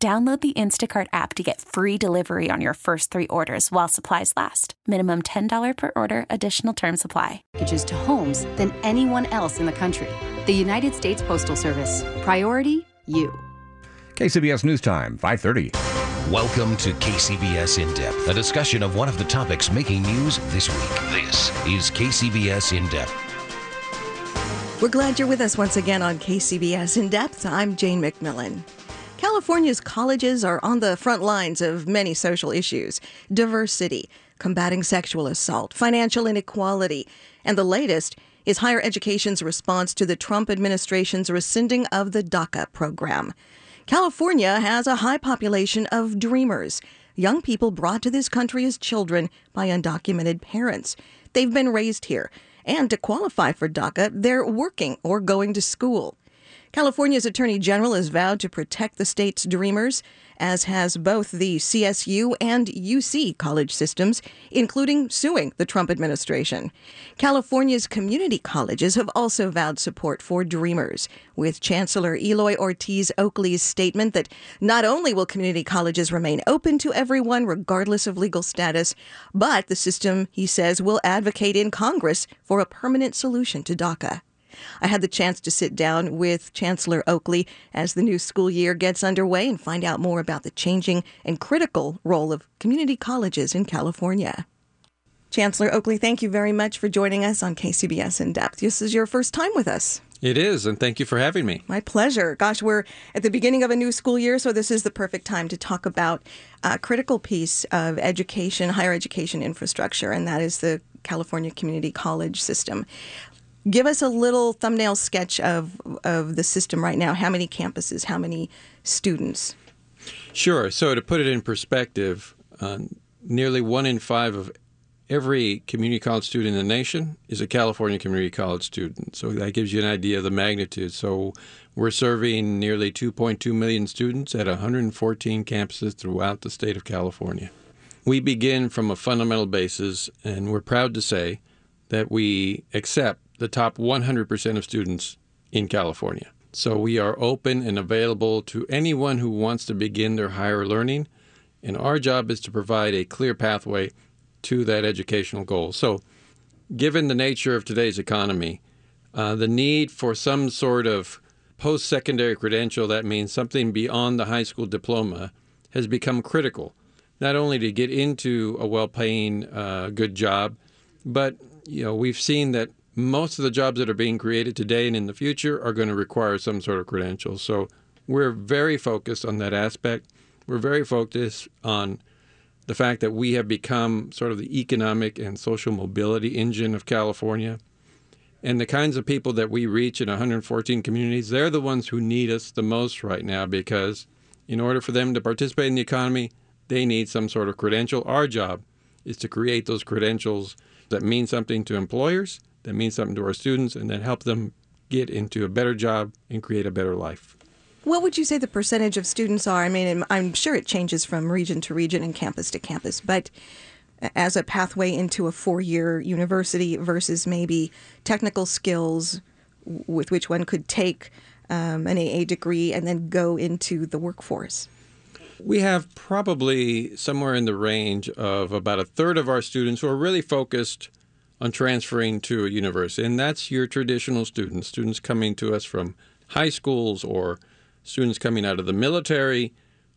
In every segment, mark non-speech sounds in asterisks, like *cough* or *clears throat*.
Download the Instacart app to get free delivery on your first three orders while supplies last. Minimum $10 per order, additional term supply. Packages to homes than anyone else in the country. The United States Postal Service. Priority you. KCBS News Time, 530. Welcome to KCBS In Depth, a discussion of one of the topics making news this week. This is KCBS In Depth. We're glad you're with us once again on KCBS In Depth. I'm Jane McMillan. California's colleges are on the front lines of many social issues diversity, combating sexual assault, financial inequality, and the latest is higher education's response to the Trump administration's rescinding of the DACA program. California has a high population of dreamers, young people brought to this country as children by undocumented parents. They've been raised here, and to qualify for DACA, they're working or going to school. California's Attorney General has vowed to protect the state's dreamers, as has both the CSU and UC college systems, including suing the Trump administration. California's community colleges have also vowed support for dreamers, with Chancellor Eloy Ortiz Oakley's statement that not only will community colleges remain open to everyone regardless of legal status, but the system, he says, will advocate in Congress for a permanent solution to DACA. I had the chance to sit down with Chancellor Oakley as the new school year gets underway and find out more about the changing and critical role of community colleges in California. Chancellor Oakley, thank you very much for joining us on KCBS In Depth. This is your first time with us. It is, and thank you for having me. My pleasure. Gosh, we're at the beginning of a new school year, so this is the perfect time to talk about a critical piece of education, higher education infrastructure, and that is the California Community College system. Give us a little thumbnail sketch of, of the system right now. How many campuses? How many students? Sure. So, to put it in perspective, uh, nearly one in five of every community college student in the nation is a California community college student. So, that gives you an idea of the magnitude. So, we're serving nearly 2.2 million students at 114 campuses throughout the state of California. We begin from a fundamental basis, and we're proud to say that we accept the top 100% of students in California. So we are open and available to anyone who wants to begin their higher learning, and our job is to provide a clear pathway to that educational goal. So, given the nature of today's economy, uh, the need for some sort of post secondary credential that means something beyond the high school diploma has become critical, not only to get into a well paying, uh, good job, but you know, we've seen that most of the jobs that are being created today and in the future are going to require some sort of credentials. So we're very focused on that aspect. We're very focused on the fact that we have become sort of the economic and social mobility engine of California. And the kinds of people that we reach in 114 communities, they're the ones who need us the most right now because in order for them to participate in the economy, they need some sort of credential. Our job is to create those credentials that mean something to employers that means something to our students and that help them get into a better job and create a better life. What would you say the percentage of students are? I mean, I'm sure it changes from region to region and campus to campus, but as a pathway into a four year university versus maybe technical skills with which one could take um, an AA degree and then go into the workforce? We have probably somewhere in the range of about a third of our students who are really focused on transferring to a university. And that's your traditional students, students coming to us from high schools or students coming out of the military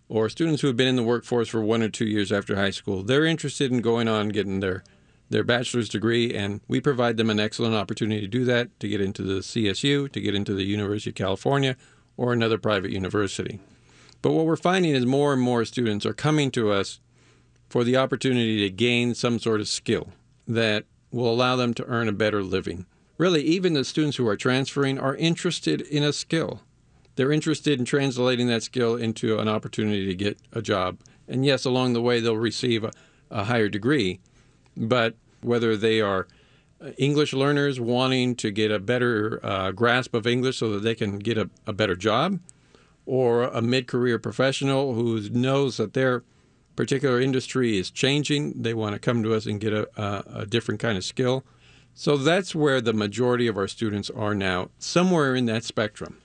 or students who have been in the workforce for one or two years after high school. They're interested in going on getting their their bachelor's degree, and we provide them an excellent opportunity to do that, to get into the CSU, to get into the University of California, or another private university. But what we're finding is more and more students are coming to us for the opportunity to gain some sort of skill that will allow them to earn a better living. Really, even the students who are transferring are interested in a skill. they're interested in translating that skill into an opportunity to get a job. And yes, along the way, they'll receive a, a higher degree, but whether they are English learners wanting to get a better uh, grasp of English so that they can get a, a better job, or a mid career professional who knows that their particular industry is changing, they want to come to us and get a, a, a different kind of skill. So that's where the majority of our students are now, somewhere in that spectrum.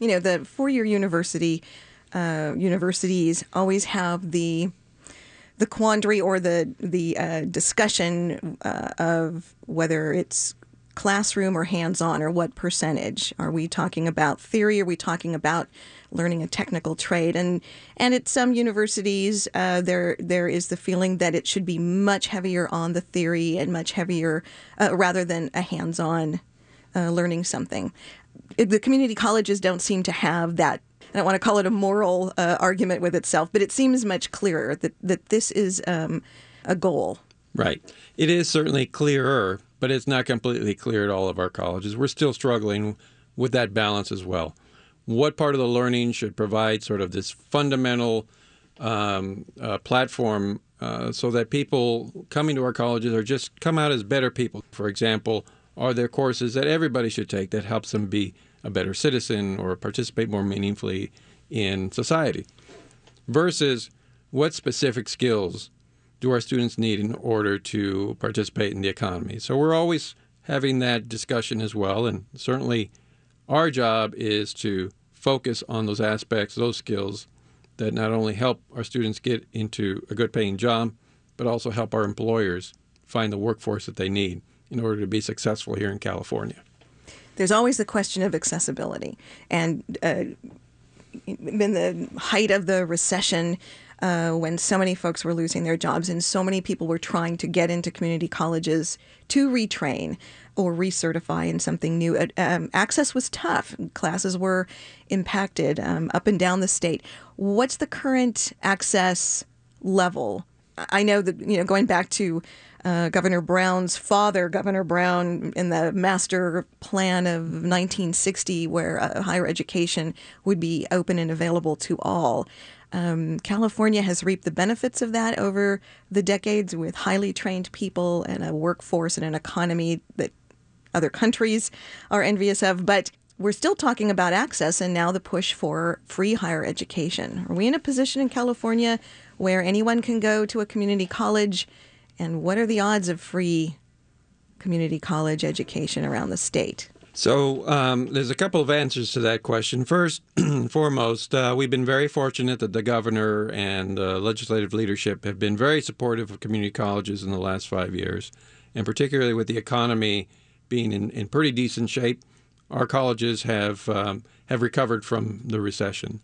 You know, the four year university uh, universities always have the the quandary or the the uh, discussion uh, of whether it's classroom or hands-on or what percentage are we talking about theory are we talking about learning a technical trade and and at some universities uh, there there is the feeling that it should be much heavier on the theory and much heavier uh, rather than a hands-on uh, learning something the community colleges don't seem to have that I don't want to call it a moral uh, argument with itself, but it seems much clearer that, that this is um, a goal. Right. It is certainly clearer, but it's not completely clear at all of our colleges. We're still struggling with that balance as well. What part of the learning should provide sort of this fundamental um, uh, platform uh, so that people coming to our colleges are just come out as better people? For example, are there courses that everybody should take that helps them be a better citizen or participate more meaningfully in society. Versus what specific skills do our students need in order to participate in the economy? So we're always having that discussion as well. And certainly our job is to focus on those aspects, those skills that not only help our students get into a good paying job, but also help our employers find the workforce that they need in order to be successful here in California there's always the question of accessibility. And uh, in the height of the recession, uh, when so many folks were losing their jobs and so many people were trying to get into community colleges to retrain or recertify in something new. Um, access was tough. Classes were impacted um, up and down the state. What's the current access level? I know that you know going back to uh, Governor Brown's father, Governor Brown, in the master plan of 1960, where uh, higher education would be open and available to all. Um, California has reaped the benefits of that over the decades with highly trained people and a workforce and an economy that other countries are envious of. But we're still talking about access and now the push for free higher education. Are we in a position in California where anyone can go to a community college? And what are the odds of free community college education around the state? So um, there's a couple of answers to that question. First and *clears throat* foremost, uh, we've been very fortunate that the governor and uh, legislative leadership have been very supportive of community colleges in the last five years, and particularly with the economy being in, in pretty decent shape, our colleges have um, have recovered from the recession.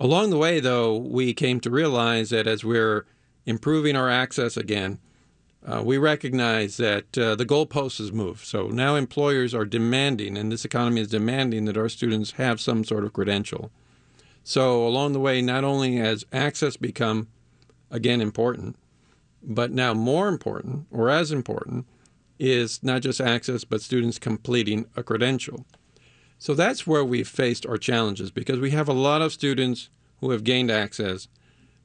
Along the way, though, we came to realize that as we're improving our access again, uh, we recognize that uh, the goalpost has moved. So now employers are demanding, and this economy is demanding, that our students have some sort of credential. So along the way, not only has access become, again, important, but now more important, or as important, is not just access, but students completing a credential. So that's where we've faced our challenges because we have a lot of students who have gained access,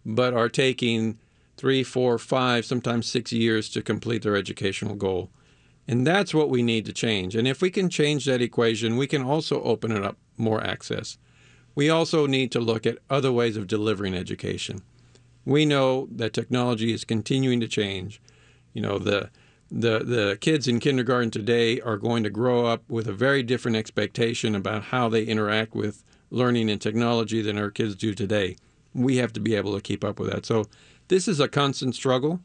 but are taking three, four, five, sometimes six years to complete their educational goal. And that's what we need to change. And if we can change that equation, we can also open it up more access. We also need to look at other ways of delivering education. We know that technology is continuing to change. You know, the the the kids in kindergarten today are going to grow up with a very different expectation about how they interact with learning and technology than our kids do today. We have to be able to keep up with that. So this is a constant struggle.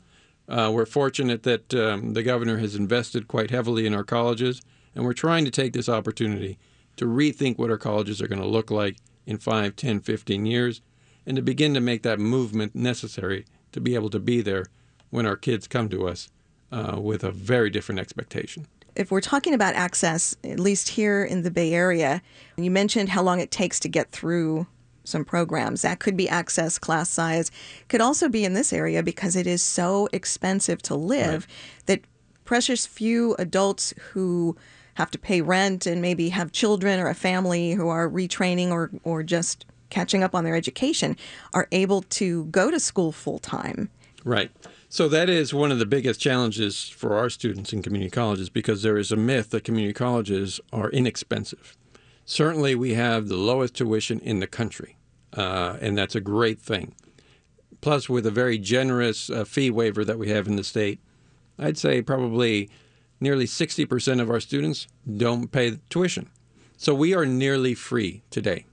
Uh, we're fortunate that um, the governor has invested quite heavily in our colleges, and we're trying to take this opportunity to rethink what our colleges are going to look like in 5, 10, 15 years, and to begin to make that movement necessary to be able to be there when our kids come to us uh, with a very different expectation. If we're talking about access, at least here in the Bay Area, you mentioned how long it takes to get through some programs. That could be access, class size. Could also be in this area because it is so expensive to live right. that precious few adults who have to pay rent and maybe have children or a family who are retraining or, or just catching up on their education are able to go to school full time. Right. So that is one of the biggest challenges for our students in community colleges because there is a myth that community colleges are inexpensive. Certainly, we have the lowest tuition in the country, uh, and that's a great thing. Plus, with a very generous uh, fee waiver that we have in the state, I'd say probably nearly 60% of our students don't pay tuition. So we are nearly free today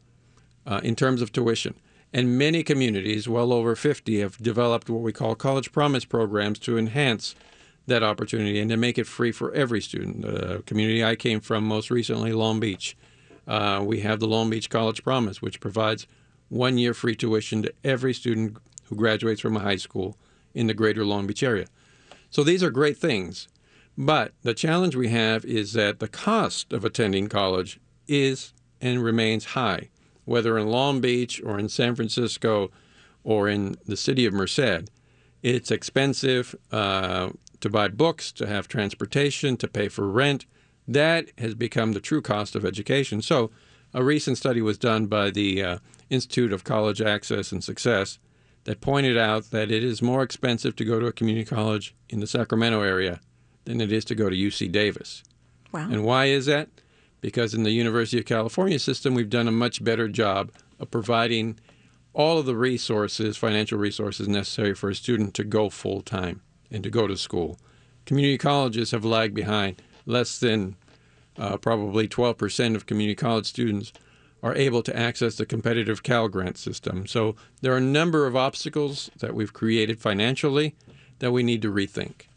uh, in terms of tuition. And many communities, well over 50, have developed what we call college promise programs to enhance that opportunity and to make it free for every student. The community I came from most recently, Long Beach, uh, we have the Long Beach College Promise, which provides one year free tuition to every student who graduates from a high school in the greater Long Beach area. So these are great things. But the challenge we have is that the cost of attending college is and remains high whether in Long Beach or in San Francisco or in the city of Merced. It's expensive uh, to buy books, to have transportation, to pay for rent. That has become the true cost of education. So, a recent study was done by the uh, Institute of College Access and Success that pointed out that it is more expensive to go to a community college in the Sacramento area than it is to go to UC Davis. Wow. And why is that? because in the University of California system, we've done a much better job of providing all of the resources, financial resources necessary for a student to go full time and to go to school. Community colleges have lagged behind. Less than uh, probably 12% of community college students are able to access the competitive Cal Grant system. So there are a number of obstacles that we've created financially that we need to rethink.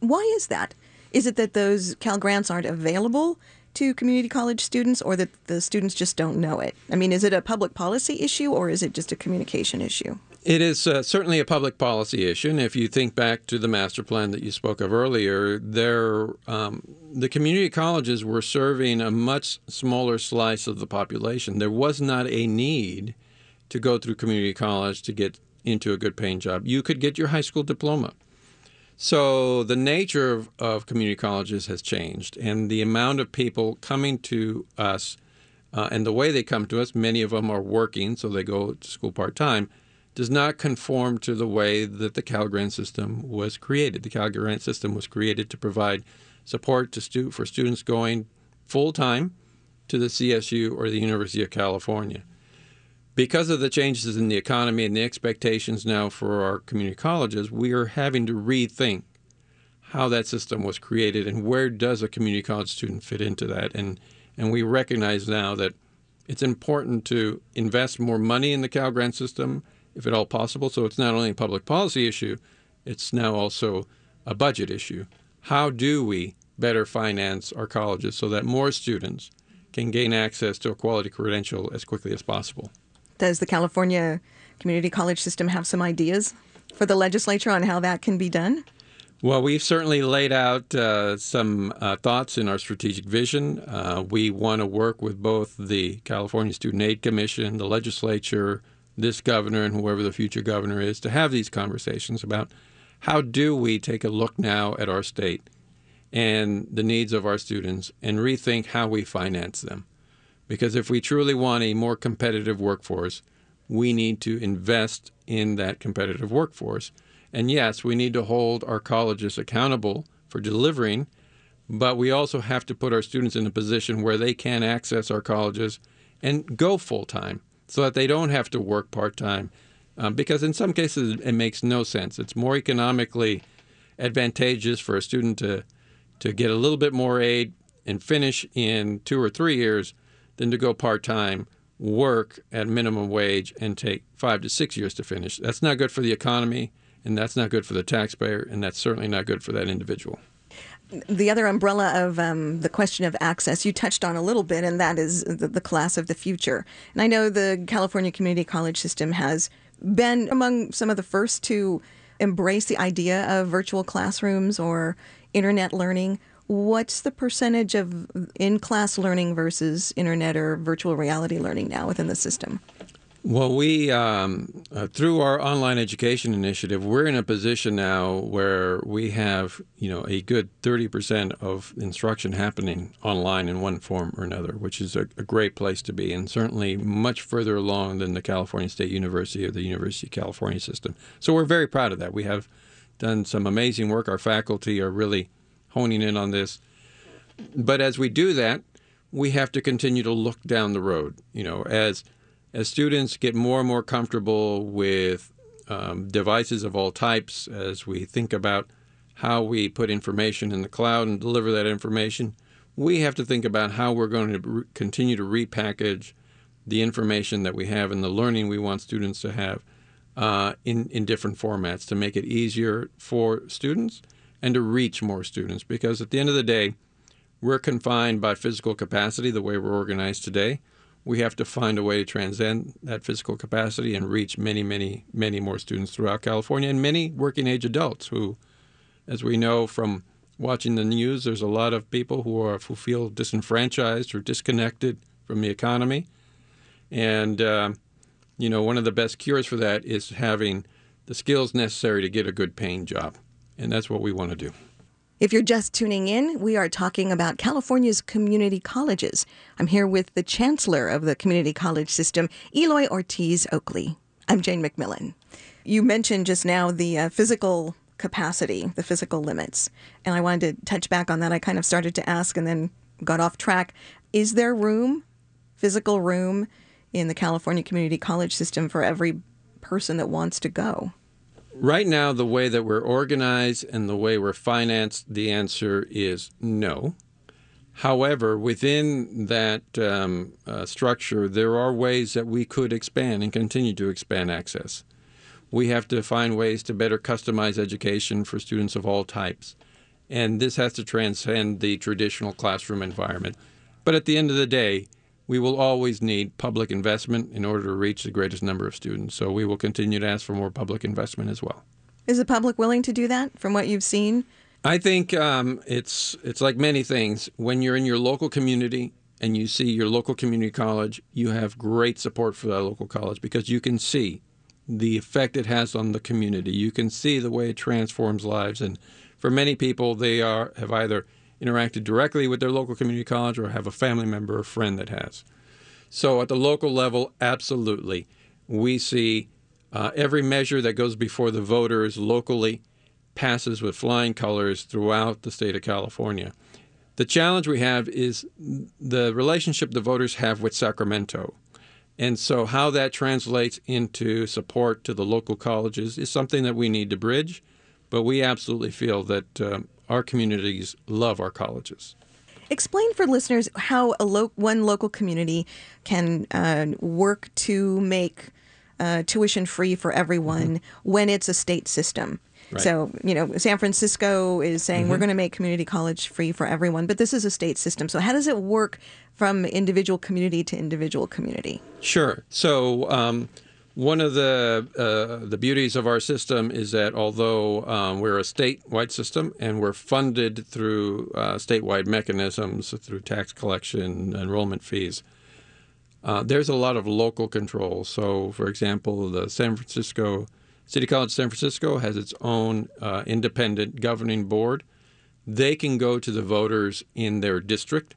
Why is that? Is it that those Cal Grants aren't available? to community college students or that the students just don't know it? I mean, is it a public policy issue or is it just a communication issue? It is uh, certainly a public policy issue. And if you think back to the master plan that you spoke of earlier, there, um, the community colleges were serving a much smaller slice of the population. There was not a need to go through community college to get into a good paying job. You could get your high school diploma. So the nature of, of, community colleges has changed, and the amount of people coming to us uh, and the way they come to us, many of them are working, so they go to school part time, does not conform to the way that the Cal Grant system was created. The Cal Grant system was created to provide support to stu- for students going full time to the CSU or the University of California because of the changes in the economy and the expectations now for our community colleges, we are having to rethink how that system was created and where does a community college student fit into that. And and we recognize now that it's important to invest more money in the Cal Grant system, if at all possible. So it's not only a public policy issue, it's now also a budget issue. How do we better finance our colleges so that more students can gain access to a quality credential as quickly as possible? Does the California community college system have some ideas for the legislature on how that can be done? Well, we've certainly laid out uh, some uh, thoughts in our strategic vision. Uh, we want to work with both the California Student Aid Commission, the legislature, this governor, and whoever the future governor is to have these conversations about how do we take a look now at our state and the needs of our students and rethink how we finance them. Because if we truly want a more competitive workforce, we need to invest in that competitive workforce. And yes, we need to hold our colleges accountable for delivering, but we also have to put our students in a position where they can access our colleges and go full time so that they don't have to work part time. Um, because in some cases, it makes no sense. It's more economically advantageous for a student to, to get a little bit more aid and finish in two or three years than to go part time, work at minimum wage, and take five to six years to finish. That's not good for the economy, and that's not good for the taxpayer, and that's certainly not good for that individual. The other umbrella of um, the question of access you touched on a little bit, and that is the, the class of the future. And I know the California Community College system has been among some of the first to embrace the idea of virtual classrooms or internet learning. What's the percentage of in class learning versus internet or virtual reality learning now within the system? Well, we um, uh, through our online education initiative, we're in a position now where we have you know a good thirty percent of instruction happening online in one form or another, which is a, a, great place to be, and certainly much further along than the California State University or the University of California system. So we're very proud of that. We have done some amazing work. Our faculty are really honing in on this. But as we do that, we have to continue to look down the road. You know, as as students get more and more comfortable with um, devices of all types, as we think about how we put information in the cloud and deliver that information, we have to think about how we're going to re- continue to repackage the information that we have and the learning we want students to have uh, in, in different formats to make it easier for students and to reach more students. Because at the end of the day, we're confined by physical capacity the way we're organized today we have to find a way to transcend that physical capacity and reach many, many, many more students throughout California and many working age adults who, as we know from watching the news, there's a lot of people who are who feel disenfranchised or disconnected from the economy, and uh, you know one of the best cures for that is having the skills necessary to get a good paying job, and that's what we want to do. If you're just tuning in, we are talking about California's community colleges. I'm here with the chancellor of the community college system, Eloy Ortiz Oakley. I'm Jane McMillan. You mentioned just now the uh, physical capacity, the physical limits, and I wanted to touch back on that. I kind of started to ask and then got off track. Is there room, physical room, in the California community college system for every person that wants to go? Right now, the way that we're organized and the way we're financed, the answer is no. However, within that um, uh, structure, there are ways that we could expand and continue to expand access. We have to find ways to better customize education for students of all types. And this has to transcend the traditional classroom environment. But at the end of the day, we will always need public investment in order to reach the greatest number of students. So we will continue to ask for more public investment as well. Is the public willing to do that from what you've seen? I think um, it's it's like many things. When you're in your local community and you see your local community college, you have great support for that local college because you can see the effect it has on the community. You can see the way it transforms lives, and for many people, they are have either interacted directly with their local community college or have a family member or friend that has. So at the local level, absolutely. We see uh, every measure that goes before the voters locally passes with flying colors throughout the state of California. The challenge we have is the relationship the voters have with Sacramento. And so, how that translates into support to the local colleges is something that we need to bridge. But we absolutely feel that uh, our communities love our colleges. Explain for listeners how a lo- one local community can uh, work to make uh, tuition free for everyone mm-hmm. when it's a state system. Right. So, you know, San Francisco is saying mm-hmm. we're going to make community college free for everyone, but this is a state system. So, how does it work from individual community to individual community? Sure. So, um, one of the uh, the beauties of our system is that although um, we're a statewide system and we're funded through uh, statewide mechanisms through tax collection, enrollment fees, uh, there's a lot of local control. So, for example, the San Francisco City College San Francisco has its own uh, independent governing board. They can go to the voters in their district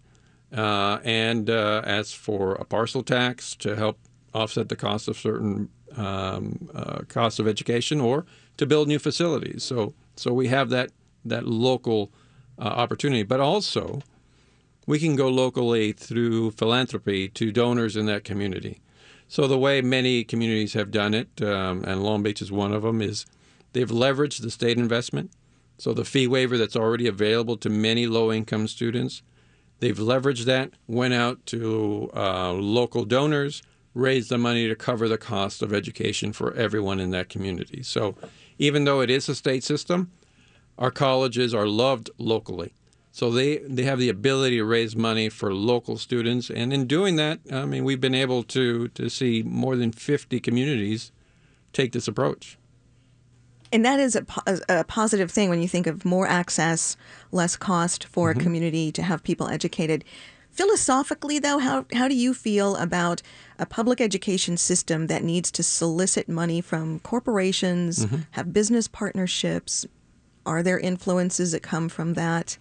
uh, and uh, ask for a parcel tax to help offset the cost of certain um, uh, costs of education or to build new facilities. So, so we have that that local uh, opportunity, but also we can go locally through philanthropy to donors in that community. So the way many communities have done it, um, and Long Beach is one of them, is they've leveraged the state investment. So the fee waiver that's already available to many low-income students, they've leveraged that, went out to uh, local donors raise the money to cover the cost of education for everyone in that community. So even though it is a state system, our colleges are loved locally. So they, they have the ability to raise money for local students. And in doing that, I mean, we've been able to, to see more than 50 communities take this approach. And that is a, a positive thing when you think of more access, less cost for mm-hmm. a community to have people educated Philosophically, though, how, how do you feel about a public education system that needs to solicit money from corporations, Mm-hmm. have business partnerships? Are there influences that come from that?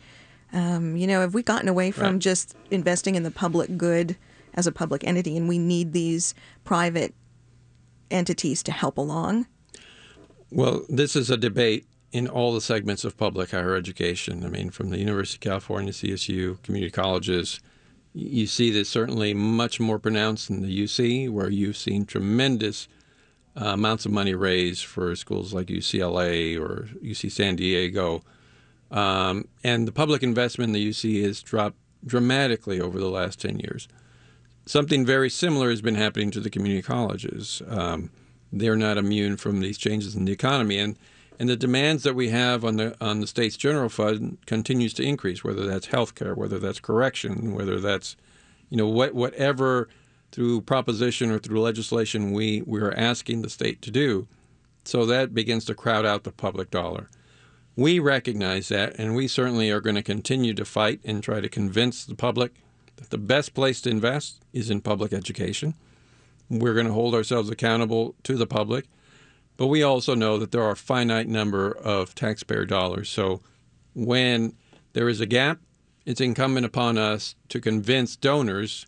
Um, you know, have we gotten away from Right. just investing in the public good as a public entity and we need these private entities to help along? Well, this is a debate in all the segments of public higher education. I mean, from the University of California, CSU, community colleges, you see this certainly much more pronounced in the UC, where you've seen tremendous uh, amounts of money raised for schools like UCLA or UC San Diego. Um, and the public investment in the UC has dropped dramatically over the last 10 years. Something very similar has been happening to the community colleges. Um, they're not immune from these changes in the economy, and and the demands that we have on the on the state's general fund continues to increase. Whether that's healthcare, whether that's correction, whether that's you know what whatever through proposition or through legislation we we are asking the state to do, so that begins to crowd out the public dollar. We recognize that, and we certainly are going to continue to fight and try to convince the public that the best place to invest is in public education. We're going to hold ourselves accountable to the public, but we also know that there are a finite number of taxpayer dollars. So when there is a gap, it's incumbent upon us to convince donors,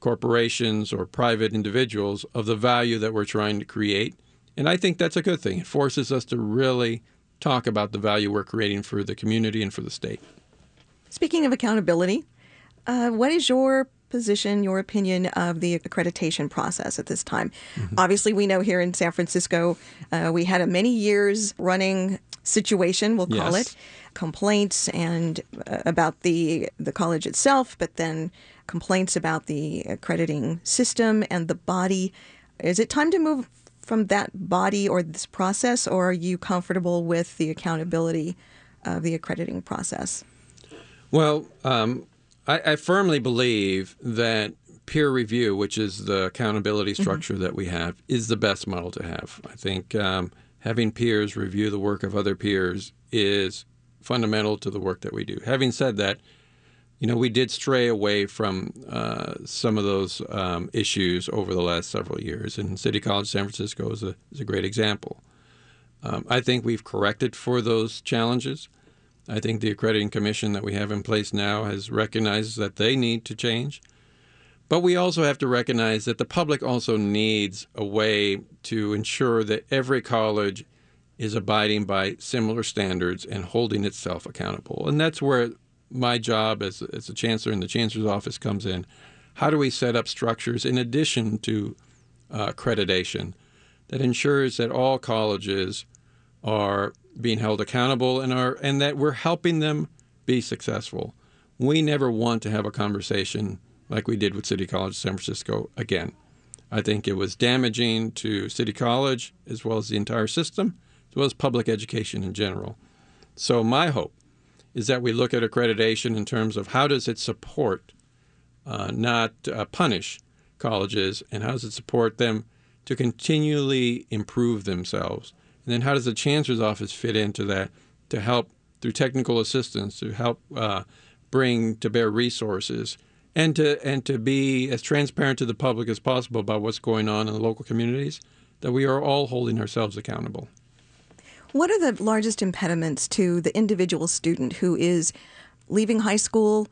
corporations, or private individuals of the value that we're trying to create. And I think that's a good thing. It forces us to really talk about the value we're creating for the community and for the state. Speaking of accountability, uh, what is your position, your opinion of the accreditation process at this time? Obviously, we know here in San Francisco, uh, we had a many years running situation, we'll call Yes. it, complaints and uh, about the the college itself, but then complaints about the accrediting system and the body. Is it time to move from that body or this process, or are you comfortable with the accountability of the accrediting process? Well, um, I, I firmly believe that peer review, which is the accountability structure that we have, is the best model to have. I think um, having peers review the work of other peers is fundamental to the work that we do. Having said that, you know, we did stray away from uh, some of those um, issues over the last several years, and City College San Francisco is a, is a great example. Um, I think we've corrected for those challenges. I think the accrediting commission that we have in place now has recognized that they need to change. But we also have to recognize that the public also needs a way to ensure that every college is abiding by similar standards and holding itself accountable. And that's where my job as, as a chancellor in the chancellor's office comes in. How do we set up structures in addition to uh, accreditation that ensures that all colleges are being held accountable and are and that we're helping them be successful. We never want to have a conversation like we did with City College San Francisco again. I think it was damaging to City College as well as the entire system, as well as public education in general. So my hope is that we look at accreditation in terms of how does it support, uh, not uh, punish colleges, and how does it support them to continually improve themselves? And then how does the chancellor's office fit into that to help through technical assistance, to help uh, bring to bear resources, and to and to be as transparent to the public as possible about what's going on in the local communities, that we are all holding ourselves accountable. What are the largest impediments to the individual student who is leaving high school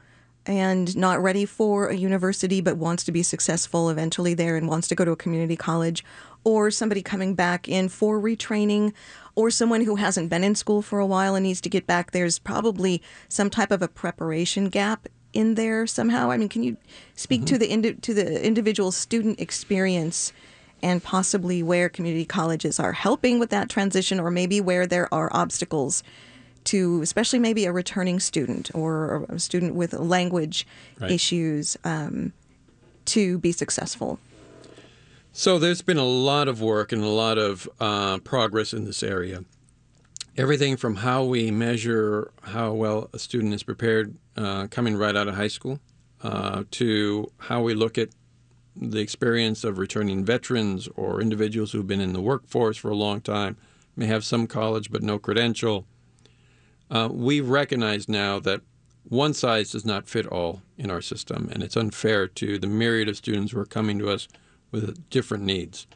and not ready for a university but wants to be successful eventually there and wants to go to a community college, or somebody coming back in for retraining, or someone who hasn't been in school for a while and needs to get back? There's probably some type of a preparation gap in there somehow. I mean, can you speak mm-hmm. to the indi- to the individual student experience? and possibly where community colleges are helping with that transition, or maybe where there are obstacles to, especially maybe a returning student or a student with language Right. issues, um, to be successful. So there's been a lot of work and a lot of uh, progress in this area. Everything from how we measure how well a student is prepared uh, coming right out of high school, uh, to how we look at the experience of returning veterans or individuals who've been in the workforce for a long time, may have some college but no credential. Uh, we recognize now that one size does not fit all in our system, and it's unfair to the myriad of students who are coming to us with different needs.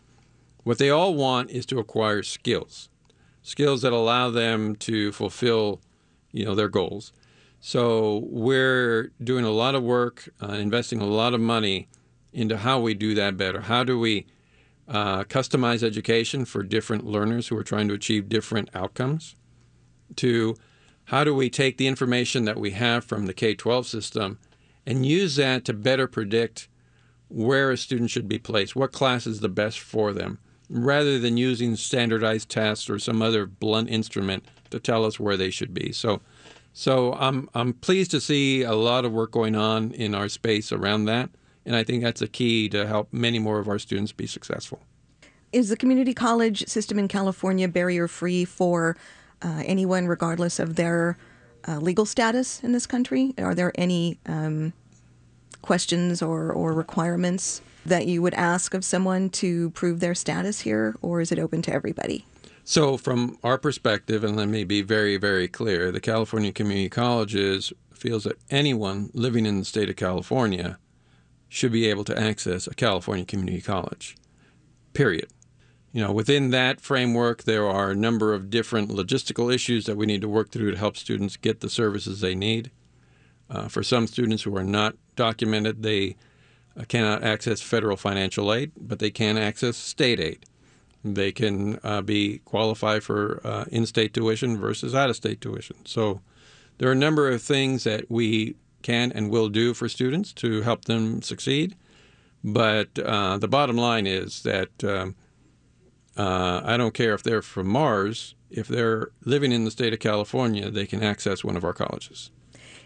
What they all want is to acquire skills, skills that allow them to fulfill, you know, their goals. So we're doing a lot of work, uh, investing a lot of money into how we do that better. How do we uh, customize education for different learners who are trying to achieve different outcomes? To how do we take the information that we have from the K 12 system and use that to better predict where a student should be placed, what class is the best for them, rather than using standardized tests or some other blunt instrument to tell us where they should be. So, so I'm I'm pleased to see a lot of work going on in our space around that, and I think that's a key to help many more of our students be successful. Is the community college system in California barrier free for uh, anyone, regardless of their uh, legal status in this country? Are there any um, questions or, or requirements that you would ask of someone to prove their status here, or is it open to everybody? So, from our perspective, and let me be very, very clear, the California Community Colleges feels that anyone living in the state of California should be able to access a California community college. Period. You know, within that framework, there are a number of different logistical issues that we need to work through to help students get the services they need. Uh, for some students who are not documented, they uh, cannot access federal financial aid, but they can access state aid. They can uh, be qualified for uh, in-state tuition versus out-of-state tuition. So there are a number of things that we can and will do for students to help them succeed. But uh, the bottom line is that um, uh, I don't care if they're from Mars. If they're living in the state of California, they can access one of our colleges.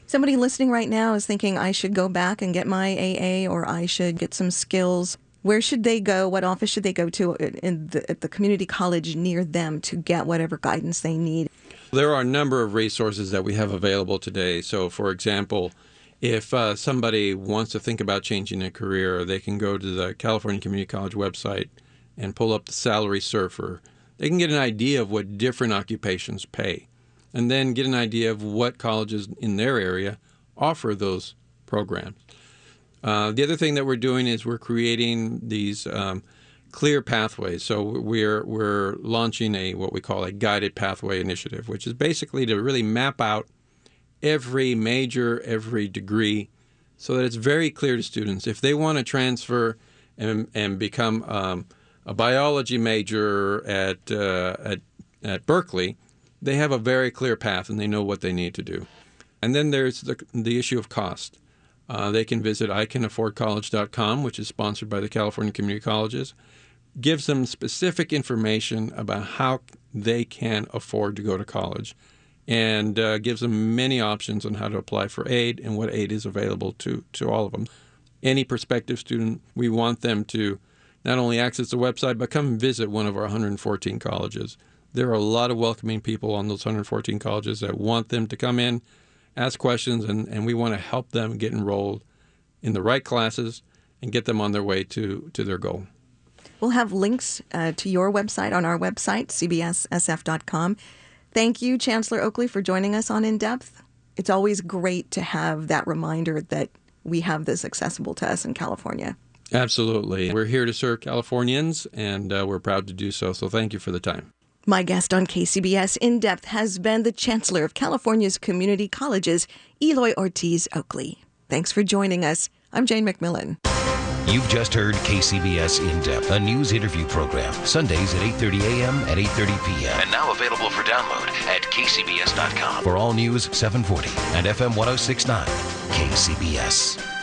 Somebody listening right now is thinking, I should go back and get my AA or I should get some skills. Where should they go? What office should they go to in the, at the community college near them to get whatever guidance they need? There are a number of resources that we have available today. So, for example, if uh, somebody wants to think about changing their career, they can go to the California Community College website and pull up the salary surfer. They can get an idea of what different occupations pay and then get an idea of what colleges in their area offer those programs. Uh, the other thing that we're doing is we're creating these um, clear pathways. So we're we're launching a what we call a guided pathway initiative, which is basically to really map out every major, every degree, so that it's very clear to students if they want to transfer and and become um, a biology major at uh, at at Berkeley, they have a very clear path and they know what they need to do. And then there's the the issue of cost. Uh, they can visit ICanAffordCollege.com, which is sponsored by the California Community Colleges, gives them specific information about how they can afford to go to college, and uh, gives them many options on how to apply for aid and what aid is available to, to all of them. Any prospective student, we want them to not only access the website, but come visit one of our 114 colleges. There are a lot of welcoming people on those 114 colleges that want them to come in, ask questions, and, and we want to help them get enrolled in the right classes and get them on their way to, to their goal. We'll have links uh, to your website on our website, cbssf.com. Thank you, Chancellor Oakley, for joining us on In Depth. It's always great to have that reminder that we have this accessible to us in California. Absolutely. We're here to serve Californians, and uh, we're proud to do so. So thank you for the time. My guest on KCBS In Depth has been the Chancellor of California's Community Colleges, Eloy Ortiz Oakley. Thanks for joining us. I'm Jane McMillan. You've just heard KCBS In Depth, a news interview program, Sundays at 8:30 a.m. and 8:30 p.m. And now available for download at kcbs.com for all news 740 and FM 1069. KCBS.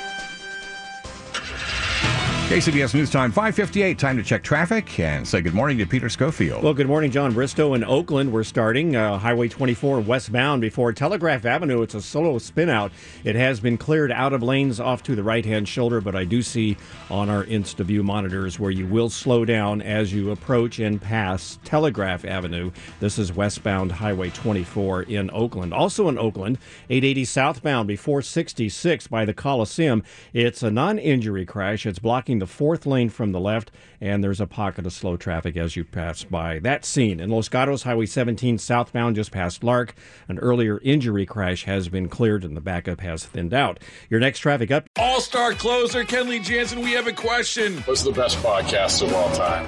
KCBS News Time 558. Time to check traffic and say good morning to Peter Schofield. Well, good morning, John Bristow in Oakland. We're starting uh, Highway 24 westbound before Telegraph Avenue. It's a solo spin out. It has been cleared out of lanes off to the right hand shoulder, but I do see on our InstaView monitors where you will slow down as you approach and pass Telegraph Avenue. This is westbound Highway 24 in Oakland. Also in Oakland, 880 southbound before 66 by the Coliseum. It's a non injury crash. It's blocking the fourth lane from the left, and there's a pocket of slow traffic as you pass by that scene. In Los Gatos, Highway 17 southbound just past Lark, an earlier injury crash has been cleared and the backup has thinned out. Your next traffic up. All star closer, Kenley Jansen, we have a question. What's the best podcast of all time?